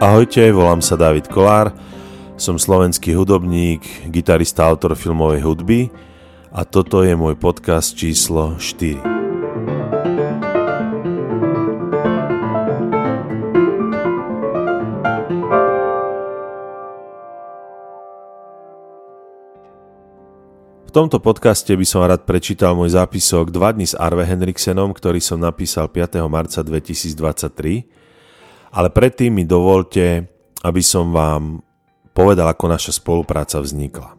Ahojte, volám sa David Kolár, som slovenský hudobník, gitarista, autor filmovej hudby a toto je môj podcast číslo 4. V tomto podcaste by som rád prečítal môj zápisok 2 dní s Arve Henriksenom, ktorý som napísal 5. marca 2023 ale predtým mi dovolte, aby som vám povedal, ako naša spolupráca vznikla. E,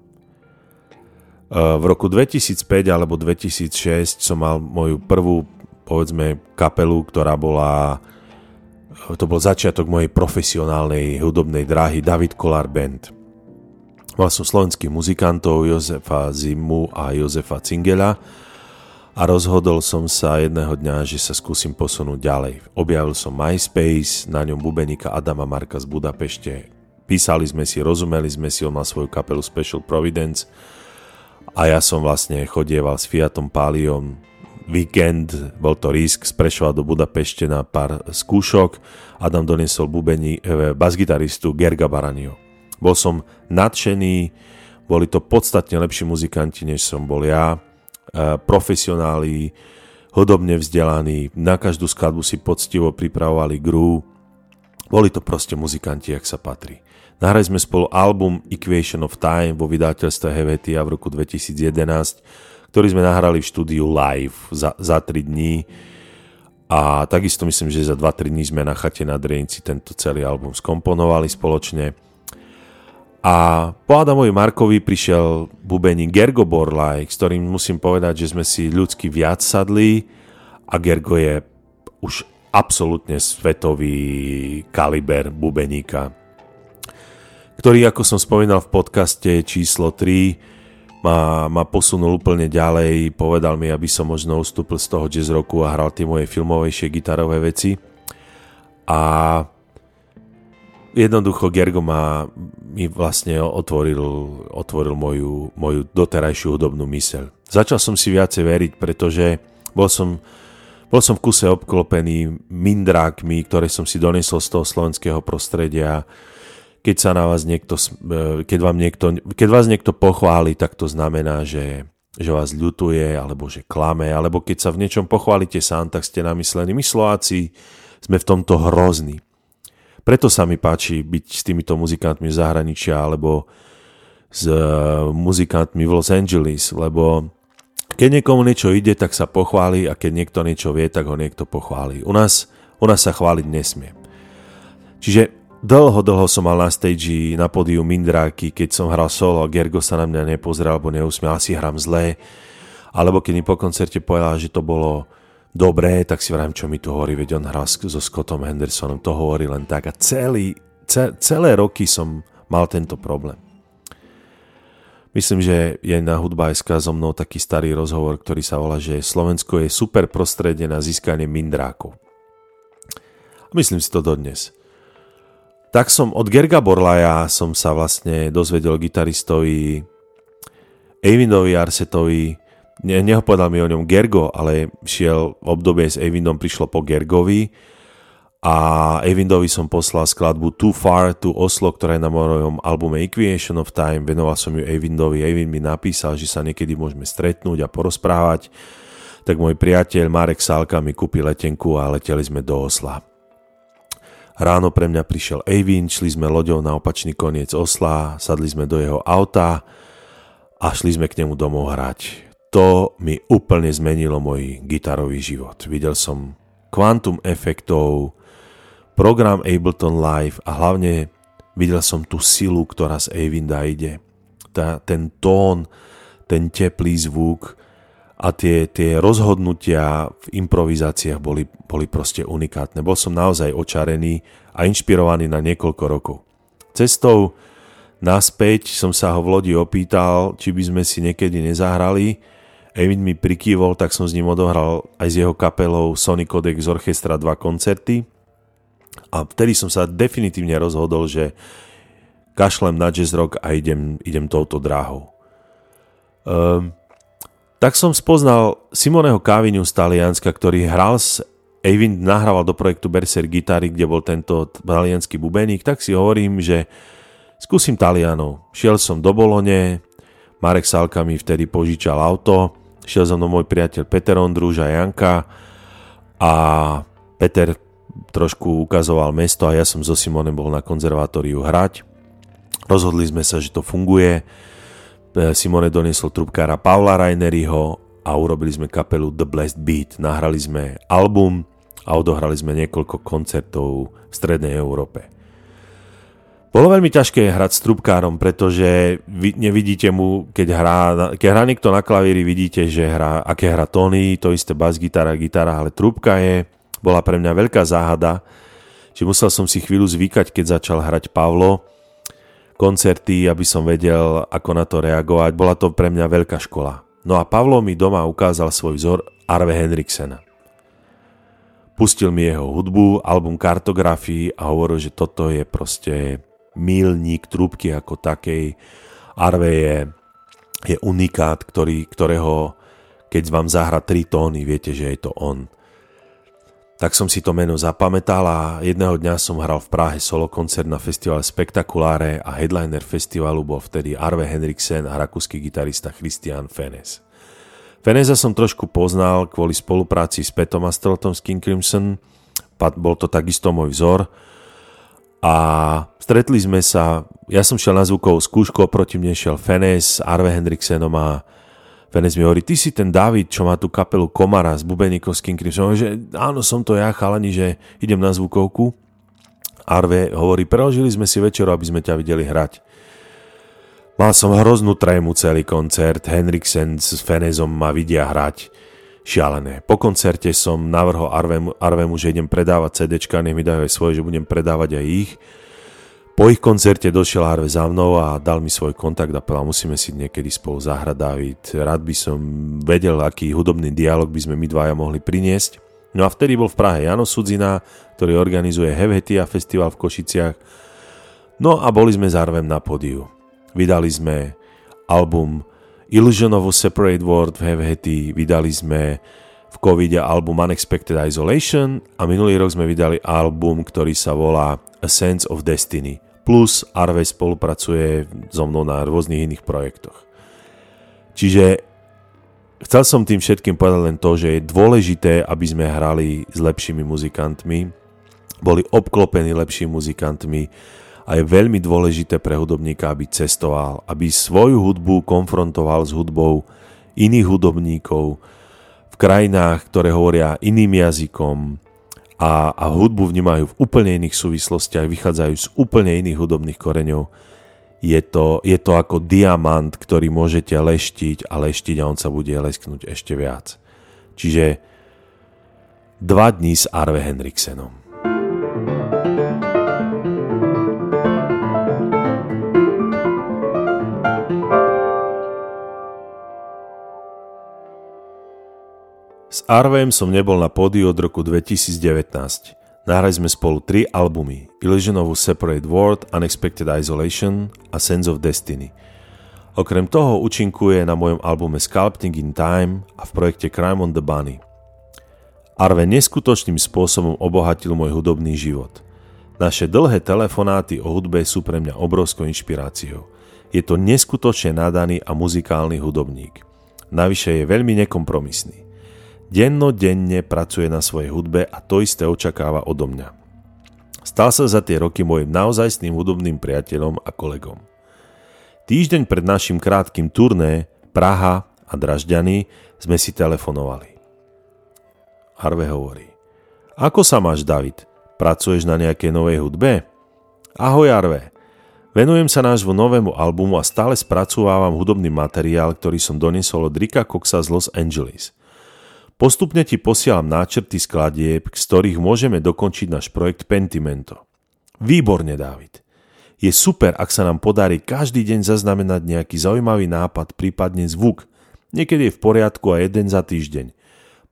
v roku 2005 alebo 2006 som mal moju prvú, povedzme, kapelu, ktorá bola e, to bol začiatok mojej profesionálnej hudobnej dráhy David Kolar Band. Mal som slovenských muzikantov Jozefa Zimu a Jozefa Cingela, a rozhodol som sa jedného dňa, že sa skúsim posunúť ďalej. Objavil som MySpace, na ňom bubenika Adama Marka z Budapešte. Písali sme si, rozumeli sme si, on mal svoju kapelu Special Providence a ja som vlastne chodieval s Fiatom Paliom víkend, bol to risk z Prešova do Budapešte na pár skúšok. Adam doniesol bubení, e, basgitaristu Gerga Baranio. Bol som nadšený, boli to podstatne lepší muzikanti, než som bol ja profesionáli, hodobne vzdelaní, na každú skladbu si poctivo pripravovali gru. Boli to proste muzikanti, jak sa patrí. Nahrali sme spolu album Equation of Time vo vydateľstve Hevetia v roku 2011, ktorý sme nahrali v štúdiu live za, za 3 dní. A takisto myslím, že za 2-3 dní sme na chate na Drejnici tento celý album skomponovali spoločne. A po Adamovi Markovi prišiel bubení Gergo Borlaj, s ktorým musím povedať, že sme si ľudsky viac sadli a Gergo je už absolútne svetový kaliber bubeníka, ktorý, ako som spomínal v podcaste číslo 3, ma, ma posunul úplne ďalej, povedal mi, aby som možno ustúpil z toho jazz roku a hral tie moje filmovejšie gitarové veci. A jednoducho Gergo ma, mi vlastne otvoril, otvoril moju, moju doterajšiu hudobnú myseľ. Začal som si viacej veriť, pretože bol som, bol som v kuse obklopený mindrákmi, ktoré som si donesol z toho slovenského prostredia. Keď sa na vás niekto, e, keď, vám niekto, keď vás niekto pochváli, tak to znamená, že, že vás ľutuje, alebo že klame, alebo keď sa v niečom pochválite sám, tak ste namyslení. My Slováci sme v tomto hrozní preto sa mi páči byť s týmito muzikantmi z zahraničia alebo s eh, muzikantmi v Los Angeles, lebo keď niekomu niečo ide, tak sa pochváli a keď niekto niečo vie, tak ho niekto pochváli. U nás, u nás sa chváliť nesmie. Čiže dlho, dlho som mal na stage na podiu Mindráky, keď som hral solo a Gergo sa na mňa nepozrel alebo neusmial, asi hram zlé. Alebo keď mi po koncerte povedal, že to bolo dobré, tak si vrám, čo mi tu hovorí, veď on hral so Scottom Hendersonom, to hovorí len tak a celý, ce, celé roky som mal tento problém. Myslím, že je na hudba.sk so mnou taký starý rozhovor, ktorý sa volá, že Slovensko je super prostredie na získanie mindrákov. Myslím si to dodnes. Tak som od Gerga Borlaja som sa vlastne dozvedel gitaristovi Eivindovi Arsetovi, ne, nehopovedal mi o ňom Gergo, ale šiel v obdobie s Avindom, prišlo po Gergovi. A Avindovi som poslal skladbu Too Far to Oslo, ktorá je na mojom albume Equation of Time, venoval som ju Avindovi, Avind mi napísal, že sa niekedy môžeme stretnúť a porozprávať, tak môj priateľ Marek Sálka mi kúpil letenku a leteli sme do Osla. Ráno pre mňa prišiel Avin, šli sme loďou na opačný koniec Osla, sadli sme do jeho auta a šli sme k nemu domov hrať to mi úplne zmenilo môj gitarový život. Videl som kvantum efektov, program Ableton Live a hlavne videl som tú silu, ktorá z Avinda ide. Tá, ten tón, ten teplý zvuk a tie, tie rozhodnutia v improvizáciách boli, boli proste unikátne. Bol som naozaj očarený a inšpirovaný na niekoľko rokov. Cestou naspäť som sa ho v lodi opýtal, či by sme si niekedy nezahrali Evin mi prikývol, tak som s ním odohral aj s jeho kapelou Sony Codec z Orchestra dva koncerty a vtedy som sa definitívne rozhodol, že kašlem na jazz rock a idem, idem touto dráhou. Um, tak som spoznal Simoneho Káviniu z Talianska, ktorý hral s Eivind nahrával do projektu Berser gitary, kde bol tento talianský bubeník, tak si hovorím, že skúsim Talianov. Šiel som do Bolone, Marek Salka mi vtedy požičal auto, šiel za mnou môj priateľ Peter Ondrúž a Janka a Peter trošku ukazoval mesto a ja som so Simonem bol na konzervatóriu hrať. Rozhodli sme sa, že to funguje. E, Simone doniesol trubkára Paula Raineryho a urobili sme kapelu The Blessed Beat. Nahrali sme album a odohrali sme niekoľko koncertov v Strednej Európe. Bolo veľmi ťažké hrať s trubkárom, pretože vy nevidíte mu, keď hrá, keď hrá niekto na klavíri, vidíte, že hrá, aké hrá tóny, to isté bas, gitara, gitara, ale trúbka je, bola pre mňa veľká záhada, že musel som si chvíľu zvykať, keď začal hrať Pavlo, koncerty, aby som vedel, ako na to reagovať. Bola to pre mňa veľká škola. No a Pavlo mi doma ukázal svoj vzor Arve Henriksena. Pustil mi jeho hudbu, album kartografii a hovoril, že toto je proste milník trúbky ako takej. Arve je, je unikát, ktorý, ktorého keď vám zahra tri tóny, viete, že je to on. Tak som si to meno zapamätal a jedného dňa som hral v Prahe solo koncert na festivale Spektakuláre a headliner festivalu bol vtedy Arve Henriksen a rakúsky gitarista Christian Fenes. Feneza som trošku poznal kvôli spolupráci s Petom Astrotom z King Crimson, bol to takisto môj vzor a stretli sme sa, ja som šiel na zvukovú skúšku, oproti mne šiel Fenes, Arve Hendriksenom a Fenes mi hovorí, ty si ten David, čo má tú kapelu Komara z Bubeníkov z King Crimson, že áno, som to ja, chalani, že idem na zvukovku. Arve hovorí, preložili sme si večeru, aby sme ťa videli hrať. Mal som hroznú trému celý koncert, Henriksen s Fenezom ma vidia hrať. Šialené. Po koncerte som navrhol Arvemu, Arvemu že idem predávať CDčka, nech mi dajú aj svoje, že budem predávať aj ich. Po ich koncerte došiel Arve za mnou a dal mi svoj kontakt a povedal, musíme si niekedy spolu zahrať, David. Rád by som vedel, aký hudobný dialog by sme my dvaja mohli priniesť. No a vtedy bol v Prahe Jano Sudzina, ktorý organizuje Hevhetia festival v Košiciach. No a boli sme s Arvem na podiu. Vydali sme album Illusion of a Separate World v Hevhety, vydali sme v covide album Unexpected Isolation a minulý rok sme vydali album, ktorý sa volá A Sense of Destiny. Plus Arve spolupracuje so mnou na rôznych iných projektoch. Čiže chcel som tým všetkým povedať len to, že je dôležité, aby sme hrali s lepšími muzikantmi, boli obklopení lepšími muzikantmi, a je veľmi dôležité pre hudobníka, aby cestoval, aby svoju hudbu konfrontoval s hudbou iných hudobníkov v krajinách, ktoré hovoria iným jazykom a, a hudbu vnímajú v úplne iných súvislostiach, vychádzajú z úplne iných hudobných koreňov. Je to, je to ako diamant, ktorý môžete leštiť a leštiť a on sa bude lesknúť ešte viac. Čiže dva dní s Arve Henriksenom. Arvem som nebol na pódiu od roku 2019. Nahrali sme spolu tri albumy Illusion of a Separate World, Unexpected Isolation a Sense of Destiny. Okrem toho účinkuje na mojom albume Sculpting in Time a v projekte Crime on the Bunny. Arve neskutočným spôsobom obohatil môj hudobný život. Naše dlhé telefonáty o hudbe sú pre mňa obrovskou inšpiráciou. Je to neskutočne nadaný a muzikálny hudobník. Navyše je veľmi nekompromisný. Dennodenne pracuje na svojej hudbe a to isté očakáva odo mňa. Stal sa za tie roky môjim naozajstným hudobným priateľom a kolegom. Týždeň pred našim krátkým turné Praha a Dražďany sme si telefonovali. Harve hovorí. Ako sa máš, David? Pracuješ na nejakej novej hudbe? Ahoj, Arve. Venujem sa nášmu novému albumu a stále spracovávam hudobný materiál, ktorý som doniesol od Rika Coxa z Los Angeles – Postupne ti posielam náčrty skladieb, z ktorých môžeme dokončiť náš projekt Pentimento. Výborne, Dávid. Je super, ak sa nám podarí každý deň zaznamenať nejaký zaujímavý nápad, prípadne zvuk. Niekedy je v poriadku a jeden za týždeň.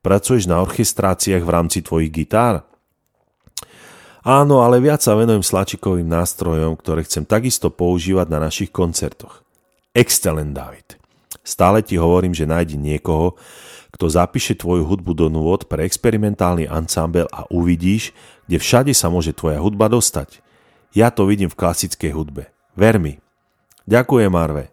Pracuješ na orchestráciách v rámci tvojich gitár? Áno, ale viac sa venujem slačikovým nástrojom, ktoré chcem takisto používať na našich koncertoch. Excellent, David. Stále ti hovorím, že nájdi niekoho, kto zapíše tvoju hudbu do nôd pre experimentálny ansámbel a uvidíš, kde všade sa môže tvoja hudba dostať. Ja to vidím v klasickej hudbe. Ver mi. Ďakujem, Marve.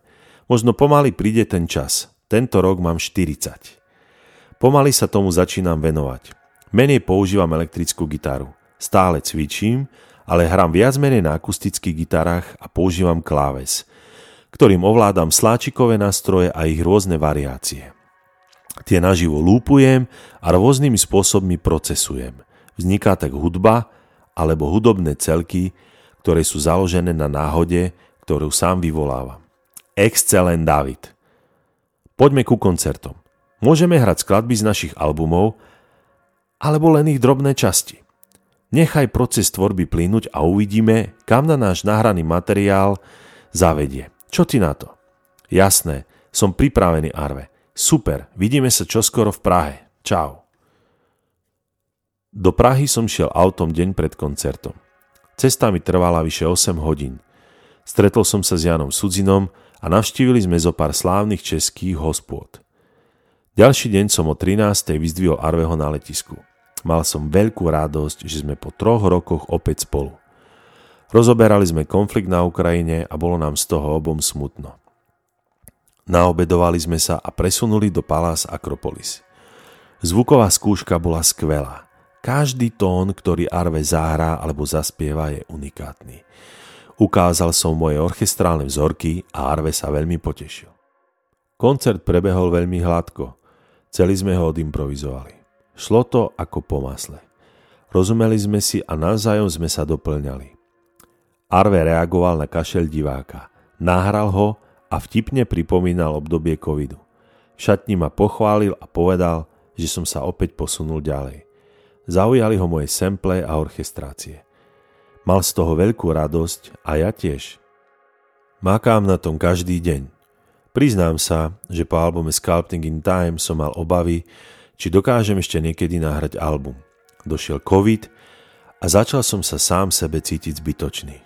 Možno pomaly príde ten čas. Tento rok mám 40. Pomaly sa tomu začínam venovať. Menej používam elektrickú gitaru. Stále cvičím, ale hrám viac menej na akustických gitarách a používam kláves, ktorým ovládam sláčikové nástroje a ich rôzne variácie. Tie naživo lúpujem a rôznymi spôsobmi procesujem. Vzniká tak hudba alebo hudobné celky, ktoré sú založené na náhode, ktorú sám vyvolávam. Excellent David. Poďme ku koncertom. Môžeme hrať skladby z našich albumov, alebo len ich drobné časti. Nechaj proces tvorby plynúť a uvidíme, kam na náš nahraný materiál zavedie. Čo ty na to? Jasné, som pripravený, Arve. Super, vidíme sa čoskoro v Prahe. Čau. Do Prahy som šiel autom deň pred koncertom. Cesta mi trvala vyše 8 hodín. Stretol som sa s Janom Sudzinom a navštívili sme zo pár slávnych českých hospôd. Ďalší deň som o 13. vyzdvihol Arveho na letisku. Mal som veľkú radosť, že sme po troch rokoch opäť spolu. Rozoberali sme konflikt na Ukrajine a bolo nám z toho obom smutno. Naobedovali sme sa a presunuli do Palás Akropolis. Zvuková skúška bola skvelá. Každý tón, ktorý Arve zahrá alebo zaspieva, je unikátny. Ukázal som moje orchestrálne vzorky a Arve sa veľmi potešil. Koncert prebehol veľmi hladko. Celý sme ho odimprovizovali. Šlo to ako po masle. Rozumeli sme si a navzájom sme sa doplňali. Arve reagoval na kašel diváka. Nahral ho a vtipne pripomínal obdobie covidu. V šatni ma pochválil a povedal, že som sa opäť posunul ďalej. Zaujali ho moje sample a orchestrácie. Mal z toho veľkú radosť a ja tiež. Makám na tom každý deň. Priznám sa, že po albume Sculpting in Time som mal obavy, či dokážem ešte niekedy nahrať album. Došiel COVID a začal som sa sám sebe cítiť zbytočný.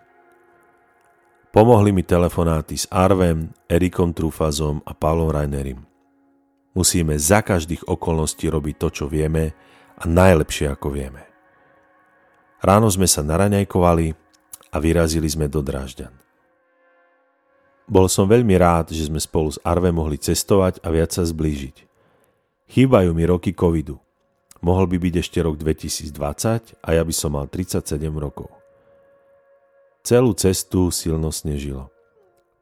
Pomohli mi telefonáty s Arvem, Erikom Trufazom a Paulom Rainerim. Musíme za každých okolností robiť to, čo vieme a najlepšie ako vieme. Ráno sme sa naraňajkovali a vyrazili sme do Drážďan. Bol som veľmi rád, že sme spolu s Arve mohli cestovať a viac sa zblížiť. Chýbajú mi roky covidu. Mohol by byť ešte rok 2020 a ja by som mal 37 rokov. Celú cestu silno snežilo.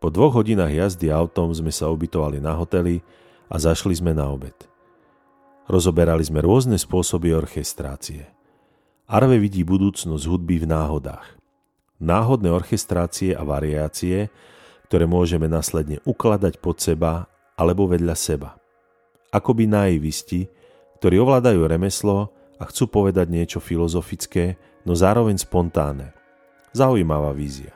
Po dvoch hodinách jazdy autom sme sa ubytovali na hoteli a zašli sme na obed. Rozoberali sme rôzne spôsoby orchestrácie. Arve vidí budúcnosť hudby v náhodách. Náhodné orchestrácie a variácie, ktoré môžeme následne ukladať pod seba alebo vedľa seba akoby naivisti, ktorí ovládajú remeslo a chcú povedať niečo filozofické, no zároveň spontánne. Zaujímavá vízia.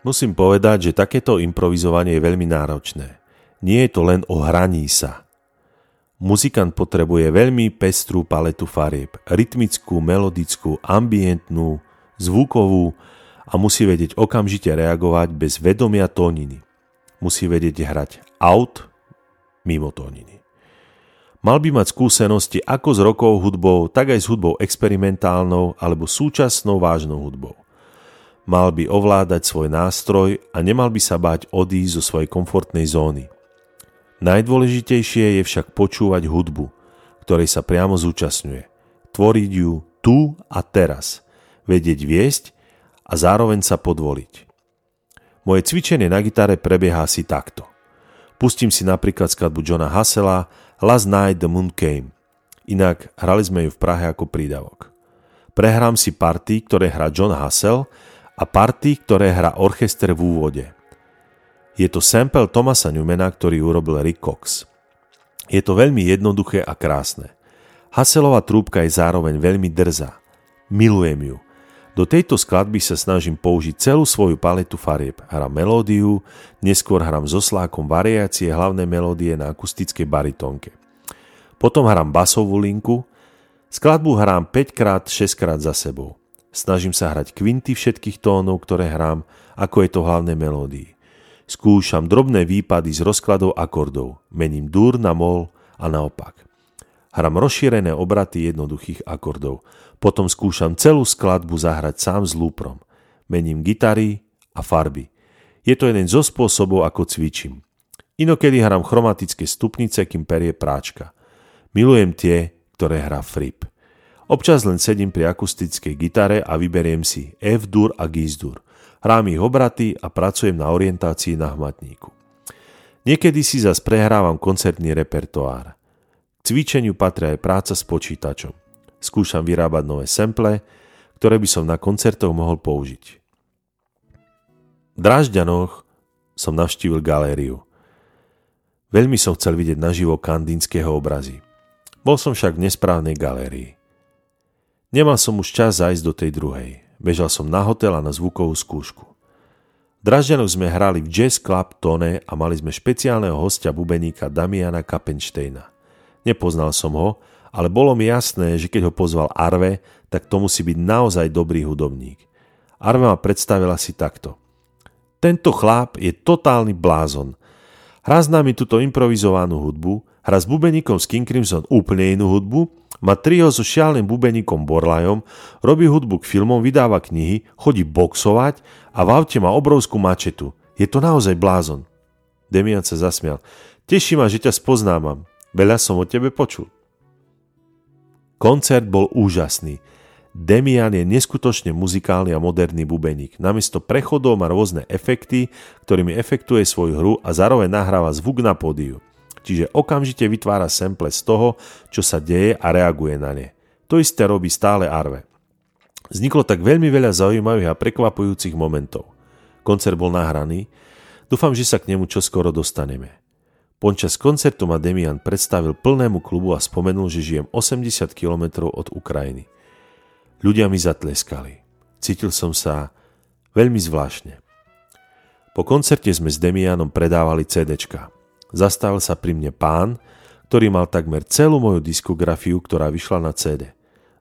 Musím povedať, že takéto improvizovanie je veľmi náročné. Nie je to len o hraní sa. Muzikant potrebuje veľmi pestrú paletu farieb, rytmickú, melodickú, ambientnú, zvukovú a musí vedieť okamžite reagovať bez vedomia tóniny. Musí vedieť hrať out mimo tóniny. Mal by mať skúsenosti ako s rokovou hudbou, tak aj s hudbou experimentálnou alebo súčasnou vážnou hudbou. Mal by ovládať svoj nástroj a nemal by sa báť odísť zo svojej komfortnej zóny. Najdôležitejšie je však počúvať hudbu, ktorej sa priamo zúčastňuje. Tvoriť ju tu a teraz. Vedieť viesť a zároveň sa podvoliť. Moje cvičenie na gitare prebieha asi takto. Pustím si napríklad skladbu Johna Hassela Last Night the Moon Came. Inak hrali sme ju v Prahe ako prídavok. Prehrám si party, ktoré hrá John Hassel a party, ktoré hrá orchester v úvode. Je to sample Thomasa Newmana, ktorý urobil Rick Cox. Je to veľmi jednoduché a krásne. Hasselová trúbka je zároveň veľmi drzá. Milujem ju. Do tejto skladby sa snažím použiť celú svoju paletu farieb. Hrám melódiu, neskôr hrám so slákom variácie hlavnej melódie na akustickej baritónke. Potom hrám basovú linku, skladbu hrám 5 krát 6 krát za sebou. Snažím sa hrať kvinty všetkých tónov, ktoré hrám, ako je to v hlavnej melódii. Skúšam drobné výpady z rozkladov akordov. Mením dur na mol a naopak. Hram rozšírené obraty jednoduchých akordov. Potom skúšam celú skladbu zahrať sám s lúprom. Mením gitary a farby. Je to jeden zo spôsobov, ako cvičím. Inokedy hram chromatické stupnice, kým perie práčka. Milujem tie, ktoré hrá Fripp. Občas len sedím pri akustickej gitare a vyberiem si F-dur a G-dur. Hrám ich obraty a pracujem na orientácii na hmatníku. Niekedy si zas prehrávam koncertný repertoár. K cvičeniu patrí aj práca s počítačom. Skúšam vyrábať nové sample, ktoré by som na koncertoch mohol použiť. V Drážďanoch som navštívil galériu. Veľmi som chcel vidieť naživo kandínskeho obrazy. Bol som však v nesprávnej galérii. Nemal som už čas zajsť do tej druhej. Bežal som na hotel a na zvukovú skúšku. V Dražďanoch sme hrali v Jazz Club Tone a mali sme špeciálneho hostia bubeníka Damiana Kapenštejna. Nepoznal som ho, ale bolo mi jasné, že keď ho pozval Arve, tak to musí byť naozaj dobrý hudobník. Arve ma predstavila si takto. Tento chlap je totálny blázon. Hrá s nami túto improvizovanú hudbu, hrá s bubeníkom z King Crimson úplne inú hudbu má trio so šialným bubeníkom Borlajom, robí hudbu k filmom, vydáva knihy, chodí boxovať a v aute má obrovskú mačetu. Je to naozaj blázon. Demian sa zasmial. Teší ma, že ťa spoznávam. Veľa som o tebe počul. Koncert bol úžasný. Demian je neskutočne muzikálny a moderný bubeník. Namiesto prechodov má rôzne efekty, ktorými efektuje svoju hru a zároveň nahráva zvuk na pódiu. Čiže okamžite vytvára sample z toho, čo sa deje a reaguje na ne. To isté robí stále Arve. Vzniklo tak veľmi veľa zaujímavých a prekvapujúcich momentov. Koncert bol nahraný, dúfam, že sa k nemu čoskoro dostaneme. Počas koncertu ma Demian predstavil plnému klubu a spomenul, že žijem 80 km od Ukrajiny. Ľudia mi zatleskali. Cítil som sa veľmi zvláštne. Po koncerte sme s Demianom predávali CDčka. Zastavil sa pri mne pán, ktorý mal takmer celú moju diskografiu, ktorá vyšla na CD.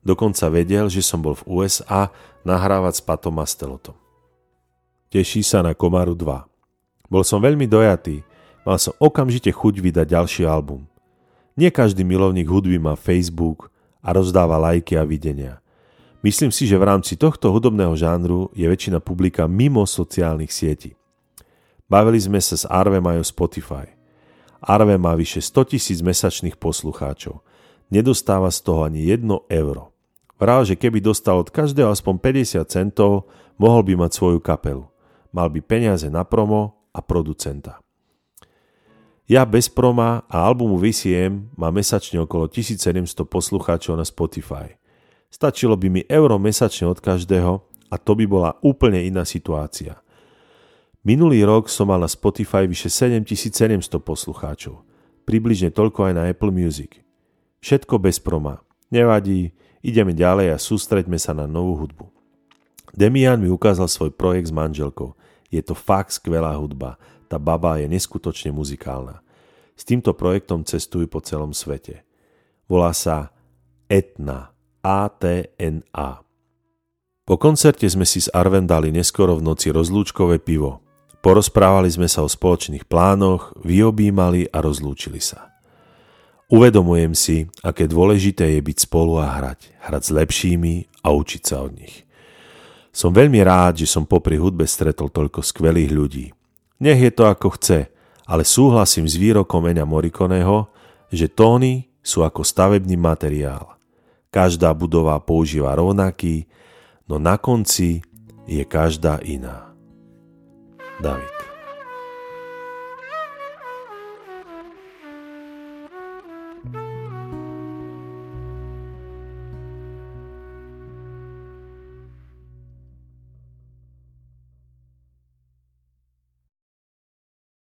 Dokonca vedel, že som bol v USA nahrávať s Patom Mastelotom. Teší sa na Komaru 2. Bol som veľmi dojatý, mal som okamžite chuť vydať ďalší album. Nie každý milovník hudby má Facebook a rozdáva lajky a videnia. Myslím si, že v rámci tohto hudobného žánru je väčšina publika mimo sociálnych sietí. Bavili sme sa s Arve majú Spotify. Arve má vyše 100 tisíc mesačných poslucháčov. Nedostáva z toho ani 1 euro. Vral, že keby dostal od každého aspoň 50 centov, mohol by mať svoju kapelu. Mal by peniaze na promo a producenta. Ja bez proma a albumu VCM má mesačne okolo 1700 poslucháčov na Spotify. Stačilo by mi euro mesačne od každého a to by bola úplne iná situácia – Minulý rok som mal na Spotify vyše 7700 poslucháčov. Približne toľko aj na Apple Music. Všetko bez proma. Nevadí, ideme ďalej a sústreďme sa na novú hudbu. Demian mi ukázal svoj projekt s manželkou. Je to fakt skvelá hudba. Tá baba je neskutočne muzikálna. S týmto projektom cestujú po celom svete. Volá sa Etna. A-T-N-A. Po koncerte sme si s Arven dali neskoro v noci rozlúčkové pivo. Porozprávali sme sa o spoločných plánoch, vyobímali a rozlúčili sa. Uvedomujem si, aké dôležité je byť spolu a hrať. Hrať s lepšími a učiť sa od nich. Som veľmi rád, že som popri hudbe stretol toľko skvelých ľudí. Nech je to ako chce, ale súhlasím s výrokom Eňa Morikoneho, že tóny sú ako stavebný materiál. Každá budova používa rovnaký, no na konci je každá iná. David.